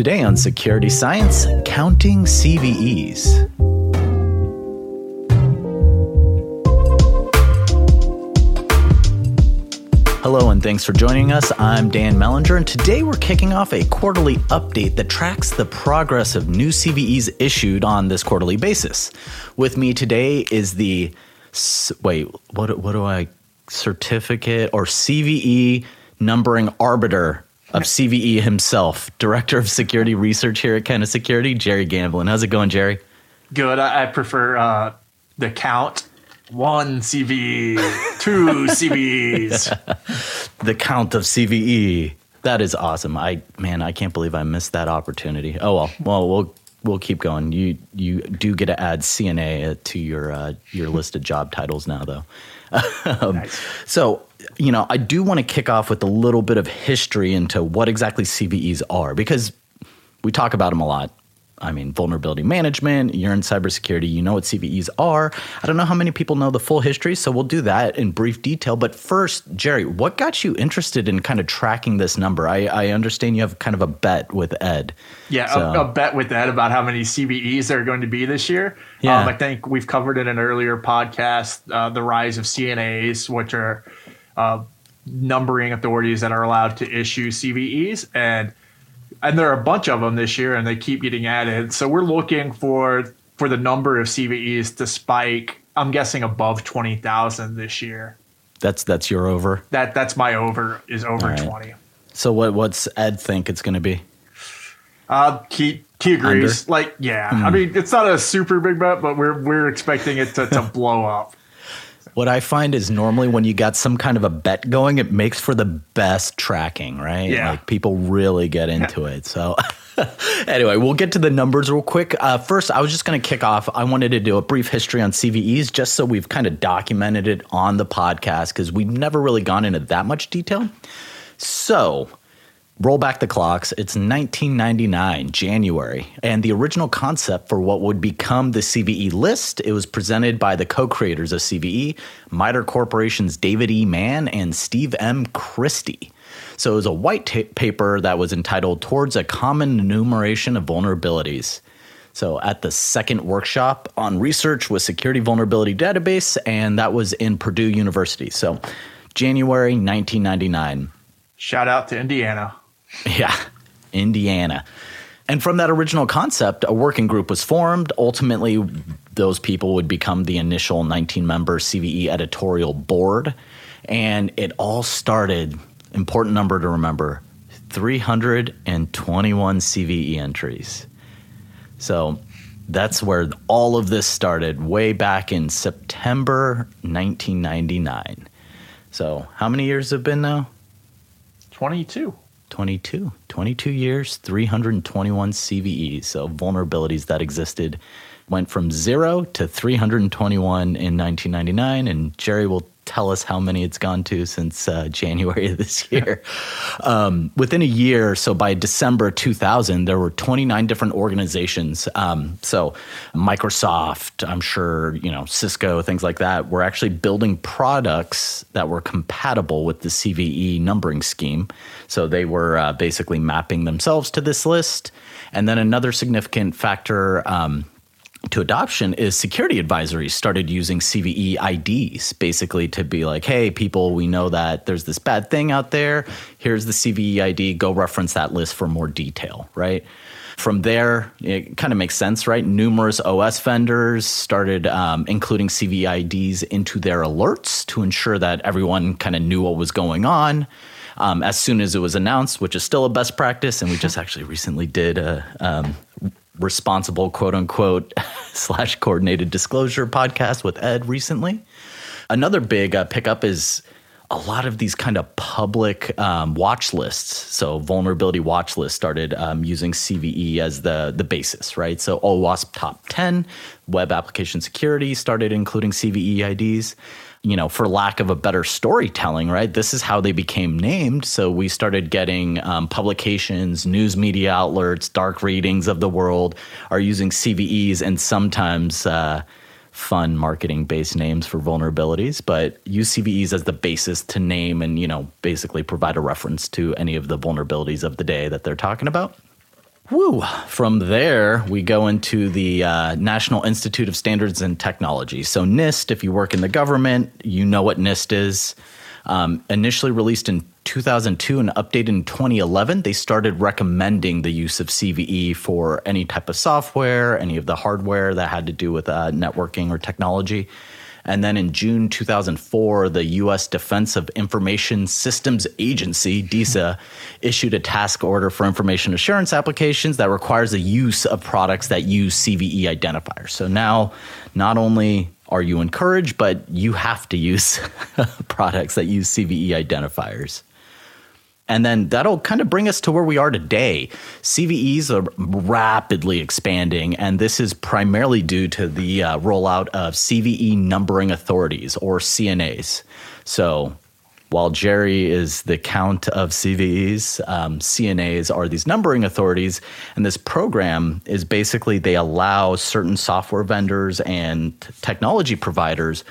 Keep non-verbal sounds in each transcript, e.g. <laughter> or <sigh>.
Today on Security Science, counting CVEs. Hello, and thanks for joining us. I'm Dan Mellinger, and today we're kicking off a quarterly update that tracks the progress of new CVEs issued on this quarterly basis. With me today is the wait, what what do I certificate or CVE numbering arbiter of CVE himself, director of security research here at Kenna Security, Jerry Gamblin. How's it going, Jerry? Good. I, I prefer uh, the count one CVE, two CVEs. <laughs> the count of CVE. That is awesome. I man, I can't believe I missed that opportunity. Oh well, well we'll we'll keep going. You you do get to add CNA to your uh, your list of job titles now, though. <laughs> um, nice. So you know, I do want to kick off with a little bit of history into what exactly CVEs are because we talk about them a lot I mean, vulnerability management, you're in cybersecurity, you know what CVEs are. I don't know how many people know the full history, so we'll do that in brief detail. But first, Jerry, what got you interested in kind of tracking this number? I, I understand you have kind of a bet with Ed. Yeah, so. a, a, bet with Ed about how many CVEs there are going to be this year. Yeah. Um, I think we've covered in an earlier podcast uh, the rise of CNAs, which are uh, numbering authorities that are allowed to issue CVEs. And and there are a bunch of them this year, and they keep getting added. So we're looking for for the number of CVEs to spike. I'm guessing above twenty thousand this year. That's that's your over. That that's my over is over right. twenty. So what what's Ed think it's going to be? Uh, he he agrees. Under? Like yeah, mm. I mean it's not a super big bet, but we're we're expecting it to to <laughs> blow up. What I find is normally when you got some kind of a bet going, it makes for the best tracking, right? Yeah. Like people really get into it. So, <laughs> anyway, we'll get to the numbers real quick. Uh, first, I was just going to kick off. I wanted to do a brief history on CVEs just so we've kind of documented it on the podcast because we've never really gone into that much detail. So, Roll back the clocks, it's 1999, January, and the original concept for what would become the CVE list, it was presented by the co-creators of CVE, MITRE Corporation's David E. Mann and Steve M. Christey. So it was a white t- paper that was entitled Towards a Common Enumeration of Vulnerabilities. So at the second workshop on research with Security Vulnerability Database, and that was in Purdue University. So January 1999. Shout out to Indiana. <laughs> Yeah, Indiana. And from that original concept, a working group was formed. Ultimately, those people would become the initial 19 member CVE editorial board. And it all started, important number to remember 321 CVE entries. So that's where all of this started, way back in September 1999. So, how many years have been now? 22. 22. 22 years, 321 CVEs. So vulnerabilities that existed went from zero to 321 in 1999. And Jerry will tell us how many it's gone to since uh, January of this year. um, within a year, so by December 2000, there were 29 different organizations. Um, so Microsoft, I'm sure, you know, Cisco, things like that, were actually building products that were compatible with the CVE numbering scheme. So they were uh, basically mapping themselves to this list. And then another significant factor um, to adoption is security advisories started using CVE IDs basically to be like, hey, people, we know that there's this bad thing out there. Here's the CVE ID. Go reference that list for more detail, right? From there, it kind of makes sense, right? Numerous OS vendors started um, including CVE IDs into their alerts to ensure that everyone kind of knew what was going on. Um, as soon as it was announced, which is still a best practice. And we just <laughs> actually recently did a um, responsible quote unquote <laughs> slash coordinated disclosure podcast with Ed recently. Another big uh, pickup is a lot of these kind of public um, watch lists. So vulnerability watch lists started um, using CVE as the the basis, right? So OWASP top 10, web application security started including CVE IDs you know, for lack of a better storytelling, right? This is how they became named. So we started getting um, publications, news media outlets, dark readings of the world are using CVEs and sometimes uh, fun marketing based names for vulnerabilities, but use CVEs as the basis to name and, you know, basically provide a reference to any of the vulnerabilities of the day that they're talking about. Woo. From there, we go into the uh, National Institute of Standards and Technology. So, NIST, if you work in the government, you know what NIST is. Um, initially released in 2002 and updated in 2011, they started recommending the use of CVE for any type of software, any of the hardware that had to do with uh, networking or technology. And then in June 2004, the U.S. Defense of Information Systems Agency, DISA, <laughs> issued a task order for information assurance applications that requires the use of products that use CVE identifiers. So now, not only are you encouraged, but you have to use <laughs> products that use CVE identifiers. And then that'll kind of bring us to where we are today. CVEs are rapidly expanding, and this is primarily due to the uh, rollout of CVE numbering authorities or CNAs. So while Jerry is the count of CVEs, um, CNAs are these numbering authorities. And this program is basically they allow certain software vendors and technology providers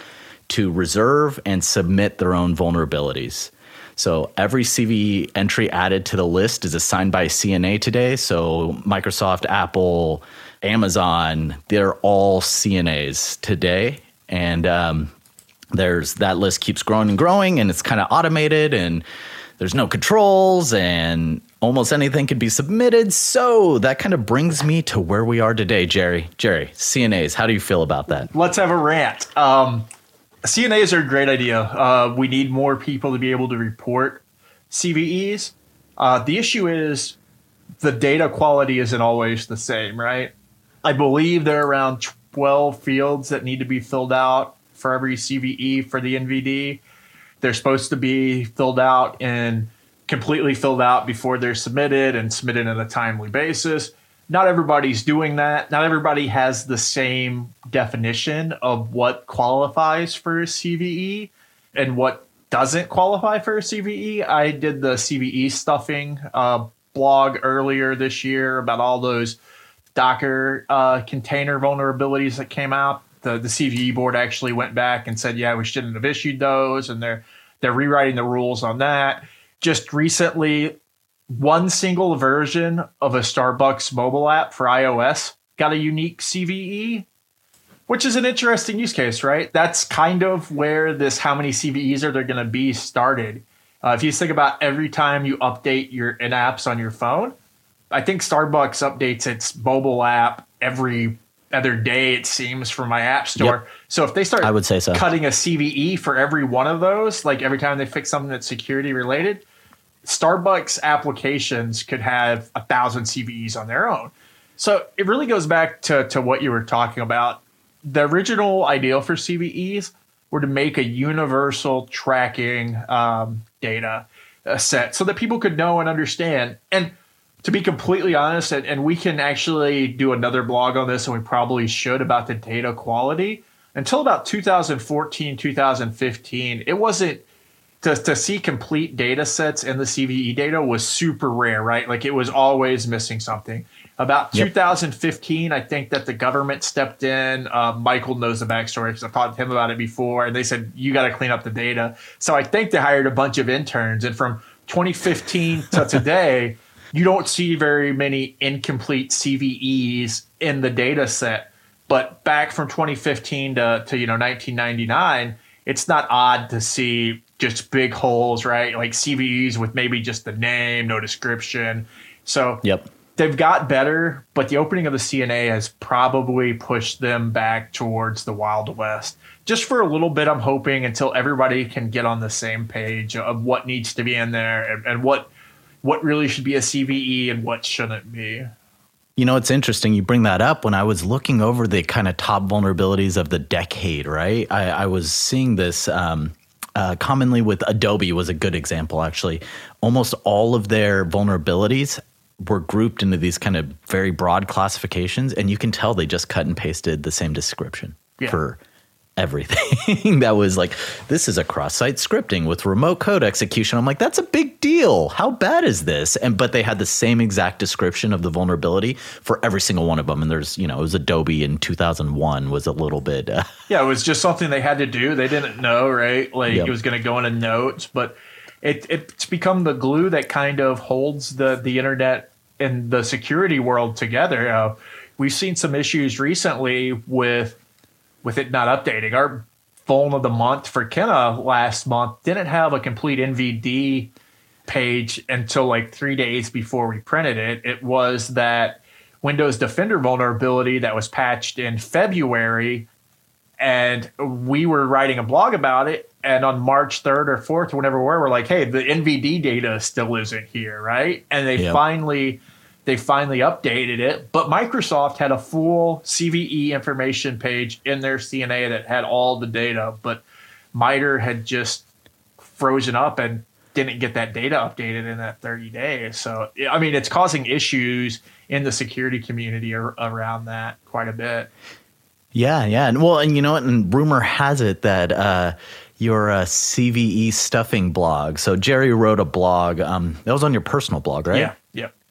to reserve and submit their own vulnerabilities. So every CVE entry added to the list is assigned by CNA today. So Microsoft, Apple, Amazon, they're all CNAs today. And um, there's that list keeps growing and growing, and it's kind of automated, and there's no controls, and almost anything could be submitted. So that kind of brings me to where we are today, Jerry. Jerry, CNAs, how do you feel about that? Let's have a rant. Um, CNAs are a great idea. Uh, we need more people to be able to report CVEs. Uh, the issue is the data quality isn't always the same, right? I believe there are around 12 fields that need to be filled out for every CVE for the NVD. They're supposed to be filled out and completely filled out before they're submitted and submitted on a timely basis not everybody's doing that. Not everybody has the same definition of what qualifies for a CVE and what doesn't qualify for a CVE. I did the CVE stuffing uh, blog earlier this year about all those Docker uh, container vulnerabilities that came out. The the CVE board actually went back and said, yeah, we shouldn't have issued those, and they're they're rewriting the rules on that. Just recently, one single version of a Starbucks mobile app for iOS got a unique CVE, which is an interesting use case, right? That's kind of where this how many CVEs are there going to be started. Uh, if you think about every time you update your in apps on your phone, I think Starbucks updates its mobile app every other day, it seems, from my app store. Yep. So if they start I would say so. cutting a CVE for every one of those, like every time they fix something that's security related, Starbucks applications could have a thousand CVEs on their own. So it really goes back to, to what you were talking about. The original ideal for CVEs were to make a universal tracking um, data set so that people could know and understand. And to be completely honest, and, and we can actually do another blog on this, and we probably should about the data quality. Until about 2014, 2015, it wasn't to, to see complete data sets in the CVE data was super rare, right? Like it was always missing something. About yep. 2015, I think that the government stepped in. Uh, Michael knows the backstory because I've talked to him about it before, and they said you got to clean up the data. So I think they hired a bunch of interns, and from 2015 <laughs> to today, you don't see very many incomplete CVEs in the data set. But back from 2015 to, to you know 1999, it's not odd to see just big holes, right? Like CVEs with maybe just the name, no description. So yep. they've got better, but the opening of the CNA has probably pushed them back towards the Wild West. Just for a little bit, I'm hoping until everybody can get on the same page of what needs to be in there and, and what what really should be a CVE and what shouldn't be. You know, it's interesting you bring that up. When I was looking over the kind of top vulnerabilities of the decade, right? I, I was seeing this. Um, uh, commonly with Adobe was a good example, actually. Almost all of their vulnerabilities were grouped into these kind of very broad classifications, and you can tell they just cut and pasted the same description yeah. for everything. <laughs> That was like this is a cross-site scripting with remote code execution. I'm like that's a big deal. How bad is this? And but they had the same exact description of the vulnerability for every single one of them. And there's you know it was adobe in 2001 was a little bit uh, <laughs> yeah it was just something they had to do. They didn't know right? Like yep. it was going to go into notes but it, it's become the glue that kind of holds the the internet and the security world together. Uh, we've seen some issues recently with with it not updating. Our phone of the month for Kenna last month didn't have a complete NVD page until like three days before we printed it. It was that Windows Defender vulnerability that was patched in February. And we were writing a blog about it. And on March 3rd or 4th, whenever we were, we're like, hey, the NVD data still isn't here, right? And they yep. finally they finally updated it. But Microsoft had a full CVE information page in their CNA that had all the data, but MITRE had just frozen up and didn't get that data updated in that 30 days. So, I mean, it's causing issues in the security community ar- around that quite a bit. Yeah, yeah. And well, and you know what? And rumor has it that uh, your uh, CVE stuffing blog. So Jerry wrote a blog. Um, that was on your personal blog, right? Yeah, yeah.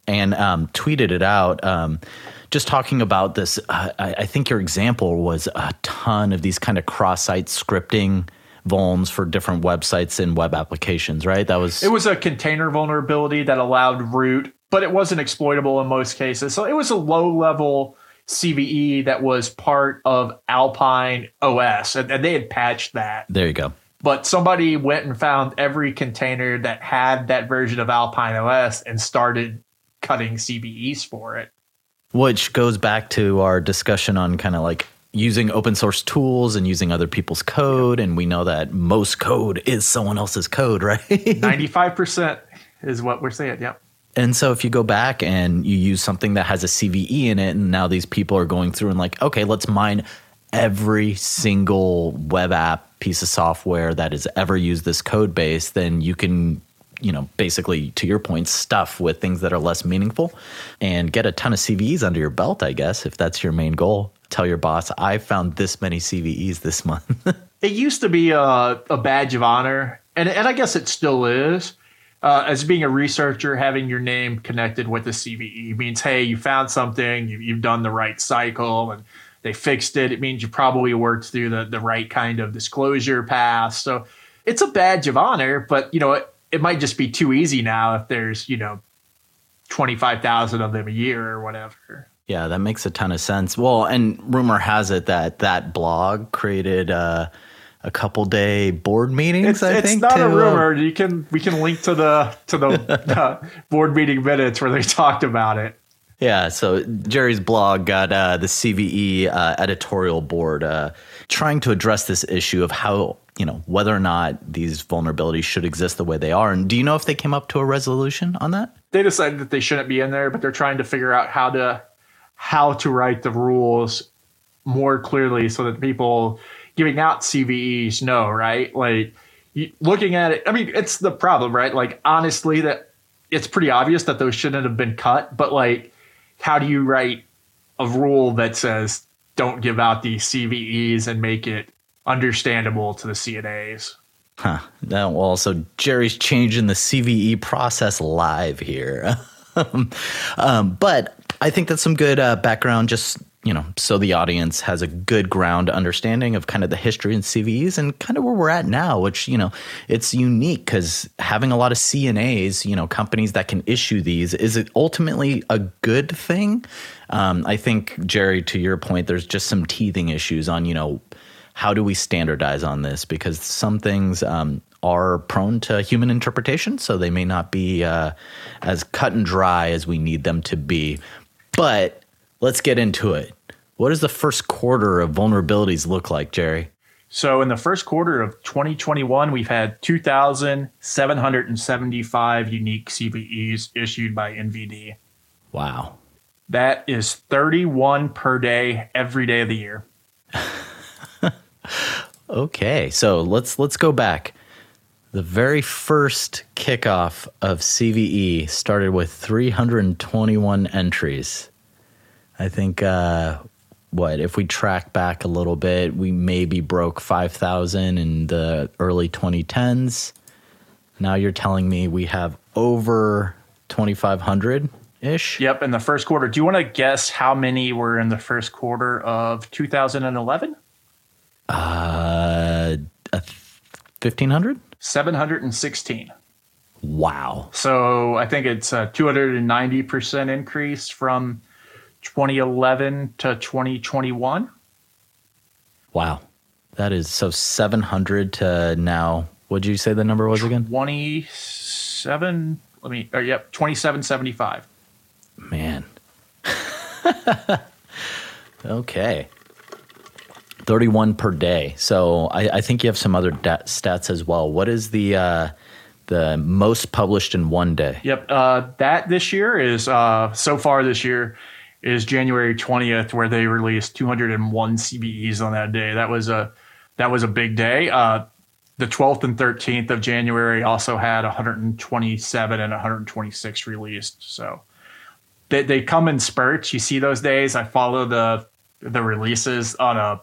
And um, tweeted it out. Um, just talking about this, uh, I, I, think your example was a ton of these kind of cross-site scripting vulns for different websites and web applications, right? That was it was a container vulnerability that allowed root, but it wasn't exploitable in most cases. So it was a low level CVE that was part of Alpine OS, and, and they had patched that. There you go. But somebody went and found every container that had that version of Alpine OS and started cutting CVEs for it. Which goes back to our discussion on kind of like using open source tools and using other people's code. And we know that most code is someone else's code, <laughs> right? 95% is what we're saying. Yep. And so if you go back and you use something that has a CVE in it, and now these people are going through and like, okay, let's mine every single web app piece of software that has ever used this code base, then you can you know, basically to your point, stuff with things that are less meaningful and get a ton of CVEs under your belt, I guess, if that's your main goal tell your boss, I found this many CVEs this month. <laughs> it used to be a, a, badge of honor, and, and I guess it still is. Uh, as being a researcher, having your name connected with the CVE means, hey, you found something, you, you've done the right cycle, and they fixed it. It means you probably worked through the, the right kind of disclosure path. So it's a badge of honor, but you know, it might just be too easy now if there's, you know, 25,000 of them a year or whatever. Yeah, that makes a ton of sense. Well, and rumor has it that that blog created uh, a couple day board meetings. It's, I it's think not to, a uh, rumor. you can we can link to the to the <laughs> uh, board meeting minutes where they talked about it. Yeah, so Jerry's blog got uh, the CVE uh, editorial board uh, trying to address this issue of how you know whether or not these vulnerabilities should exist the way they are. And do you know if they came up to a resolution on that? They decided that they shouldn't be in there, but they're trying to figure out how to how to write the rules more clearly so that people giving out CVEs know, right? Like looking at it, I mean, it's the problem, right? Like honestly, that it's pretty obvious that those shouldn't have been cut, but like, how do you write a rule that says don't give out these CVEs and make it understandable to the CNAs? Huh. Now, well, so Jerry's changing the CVE process live here. <laughs> um, but I think that's some good uh, background, just you know, so the audience has a good ground understanding of kind of the history and CVEs and kind of where we're at now, which, you know, it's unique because having a lot of CNAs, you know, companies that can issue these is it ultimately a good thing. Um, I think, Jerry, to your point, there's just some teething issues on, you know, how do we standardize on this? Because some things um, are prone to human interpretation, so they may not be uh, as cut and dry as we need them to be. But let's get into it. What does the first quarter of vulnerabilities look like, Jerry? So, in the first quarter of 2021, we've had 2,775 unique CVEs issued by NVD. Wow. That is 31 per day, every day of the year. <laughs> okay, so let's let's go back. The very first kickoff of CVE started with 321 entries. I think, uh, what, if we track back a little bit, we maybe broke 5,000 in the early 2010s. Now you're telling me we have over 2,500 ish? Yep, in the first quarter. Do you want to guess how many were in the first quarter of 2011? Uh, 1,500? 716. Wow. So I think it's a 290% increase from 2011 to 2021. Wow. That is so 700 to now. What did you say the number was again? 27. Let me, or, yep, 2775. Man. <laughs> okay. 31 per day. So I, I, think you have some other stats as well. What is the uh, the most published in one day? Yep. Uh, that this year is uh, so far this year is January 20th, where they released 201 CVEs on that day. That was a that was a big day. Uh, the 12th and 13th of January also had 127 and 126 released. So they, they come in spurts. You see those days. I follow the the releases on a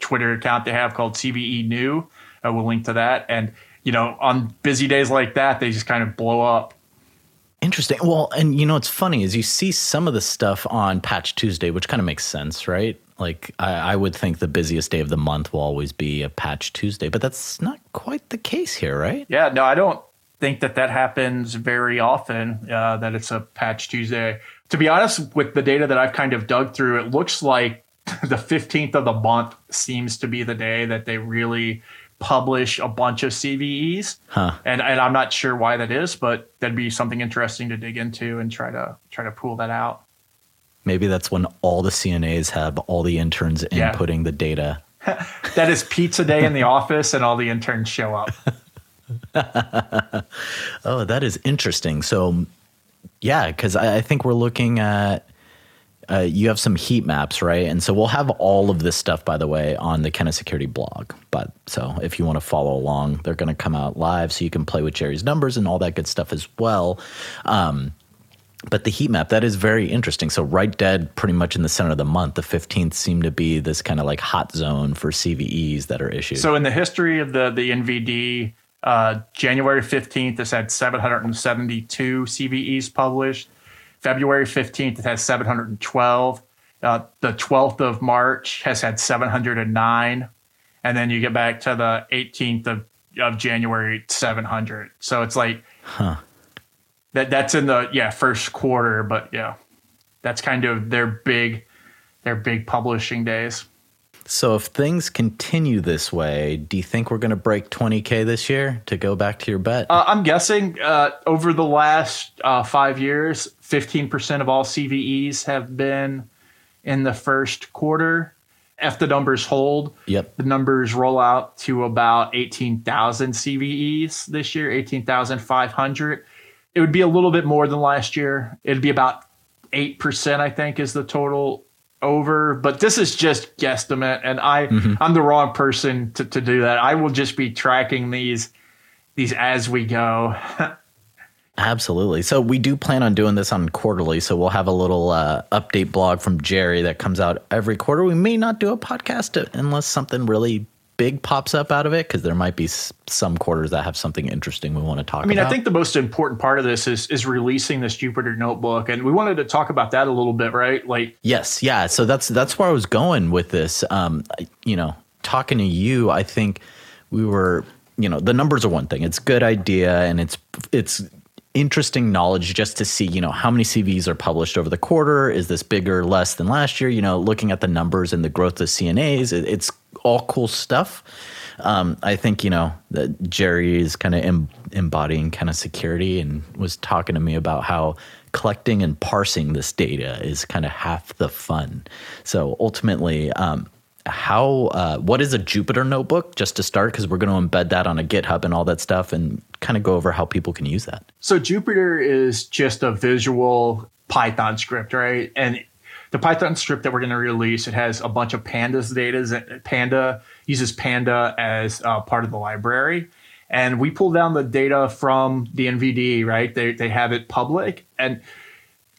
Twitter account they have called CVE New. I will link to that. And you know, on busy days like that, they just kind of blow up. Interesting. Well, and you know what's funny is you see some of the stuff on Patch Tuesday, which kind of makes sense, right? Like I, I, would think the busiest day of the month will always be a Patch Tuesday, but that's not quite the case here, right? Yeah, no, I don't think that that happens very often. Uh, that it's a Patch Tuesday. To be honest, with the data that I've kind of dug through, it looks like the 15th of the month seems to be the day that they really publish a bunch of CVEs. Huh. And and I'm not sure why that is, but that'd be something interesting to dig into and try to try to pull that out. Maybe that's when all the CNAs have all the interns yeah. inputting the data. <laughs> that is pizza day in the office and all the interns show up. <laughs> oh, that is interesting. So yeah, because I, I think we're looking at uh, you have some heat maps, right? And so we'll have all of this stuff, by the way, on the Kenna Security blog. But so if you want to follow along, they're going to come out live, so you can play with Jerry's numbers and all that good stuff as well. Um, but the heat map that is very interesting. So right dead, pretty much in the center of the month, the fifteenth seemed to be this kind of like hot zone for CVEs that are issued. So in the history of the the NVD, uh, January fifteenth has had seven hundred and seventy two CVEs published. February 15th, it has 712. Uh, the 12th of March has had 709. And then you get back to the 18th of, of January, 700. So it's like, huh. that that's in the, yeah, first quarter. But yeah, that's kind of their big, their big publishing days. So if things continue this way, do you think we're going to break 20k this year? To go back to your bet, uh, I'm guessing uh, over the last uh, five years, 15% of all CVEs have been in the first quarter. If the numbers hold, yep. the numbers roll out to about 18,000 CVEs this year, 18,500. It would be a little bit more than last year. It'd be about 8%, I think, is the total over, but this is just guesstimate, and I mm-hmm. I'm the wrong person to, to do that. I will just be tracking these these as we go. <laughs> Absolutely. So we do plan on doing this on quarterly. So we'll have a little uh, update blog from Jerry that comes out every quarter. We may not do a podcast unless something really big pops up out of it because there might be some quarters that have something interesting we want to talk about. I mean, about. I think the most important part of this is is releasing this Jupyter notebook and we wanted to talk about that a little bit, right? Like Yes, yeah. So that's that's where I was going with this. Um, you know, talking to you, I think we were, you know, the numbers are one thing. It's good idea and it's it's interesting knowledge just to see, you know, how many CVs are published over the quarter. Is this bigger, less than last year? You know, looking at the numbers and the growth of CNAs, it, it's all cool stuff. Um, I think you know that Jerry is kind of em- embodying kind of security and was talking to me about how collecting and parsing this data is kind of half the fun. So ultimately, um, how uh, what is a Jupyter notebook just to start because we're going to embed that on a GitHub and all that stuff and kind of go over how people can use that. So Jupyter is just a visual Python script, right? And the Python script that we're going to release it has a bunch of pandas data. Panda uses Panda as uh, part of the library, and we pull down the data from the NVD. Right? They they have it public and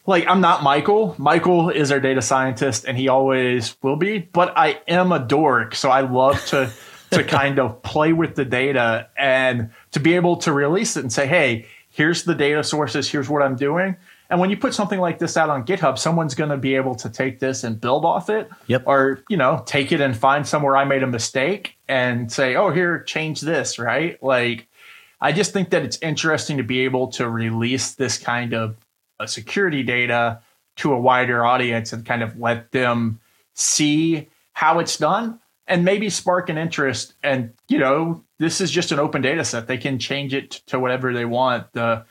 like I'm not Michael. Michael is our data scientist and he always will be, but I am a dork, so I love to to <laughs> kind of play with the data and to be able to release it and say, "Hey, here's the data sources, here's what I'm doing." And when you put something like this out on GitHub, someone's going to be able to take this and build off it. Yep. Or, you know, take it and find somewhere I made a mistake and say, "Oh, here, change this," right? Like I just think that it's interesting to be able to release this kind of security data to a wider audience and kind of let them see how it's done and maybe spark an interest. And, you know, this is just an open data set. They can change it to whatever they want. The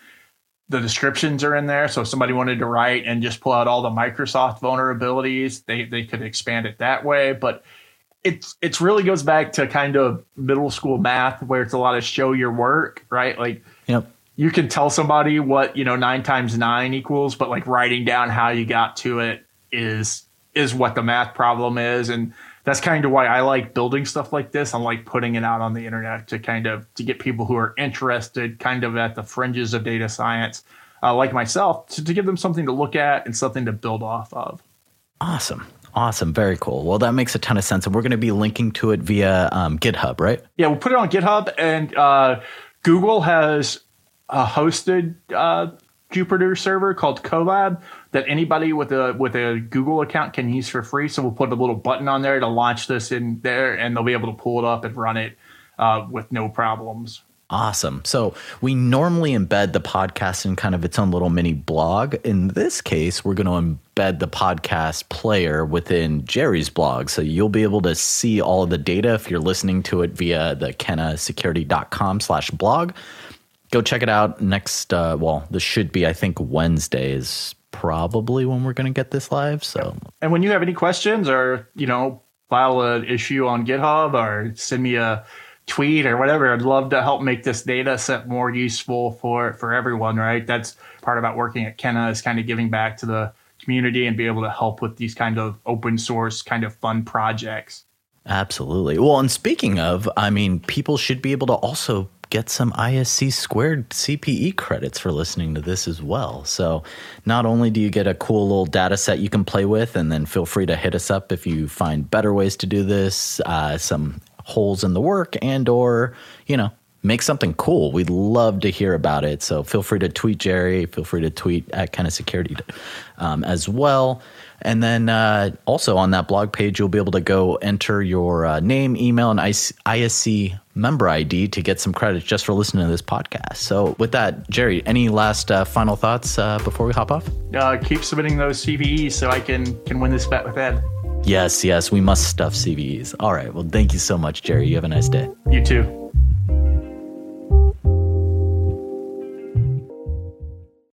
the descriptions are in there. So if somebody wanted to write and just pull out all the Microsoft vulnerabilities, they, they could expand it that way. But it's it's really goes back to kind of middle school math where it's a lot of show your work, right? Like yep. You can tell somebody what, you know, nine times nine equals, but like writing down how you got to it is is what the math problem is. And that's kind of why I like building stuff like this. I like putting it out on the internet to kind of to get people who are interested, kind of at the fringes of data science, uh, like myself, to, to give them something to look at and something to build off of. Awesome. Awesome. Very cool. Well, that makes a ton of sense. And we're going to be linking to it via um, GitHub, right? Yeah, we'll put it on GitHub. And uh, Google has a hosted uh, Jupyter server called Colab that anybody with a with a Google account can use for free. So we'll put a little button on there to launch this in there, and they'll be able to pull it up and run it uh, with no problems. Awesome. So we normally embed the podcast in kind of its own little mini blog. In this case, we're going to embed the podcast player within Jerry's blog. So you'll be able to see all of the data if you're listening to it via the kennasecurity.com slash blog. Go check it out next. Uh, well, this should be, I think, Wednesday is probably when we're going to get this live. So, and when you have any questions or you know file an issue on GitHub or send me a tweet or whatever, I'd love to help make this data set more useful for for everyone. Right, that's part about working at Kenna is kind of giving back to the community and be able to help with these kind of open source kind of fun projects. Absolutely. Well, and speaking of, I mean, people should be able to also get some ISC squared CPE credits for listening to this as well. So not only do you get a cool little data set you can play with, and then feel free to hit us up if you find better ways to do this, uh, some holes in the work, and or you know make something cool. We'd love to hear about it. So feel free to tweet Jerry. Feel free to tweet at Kenna Security um, as well. And then uh, also on that blog page, you'll be able to go enter your uh, name, email, and ISC member ID to get some credits just for listening to this podcast. So, with that, Jerry, any last uh, final thoughts uh, before we hop off? Uh, keep submitting those CVEs so I can can win this bet with Ed. Yes, yes, we must stuff CVEs. All right. Well, thank you so much, Jerry. You have a nice day. You too.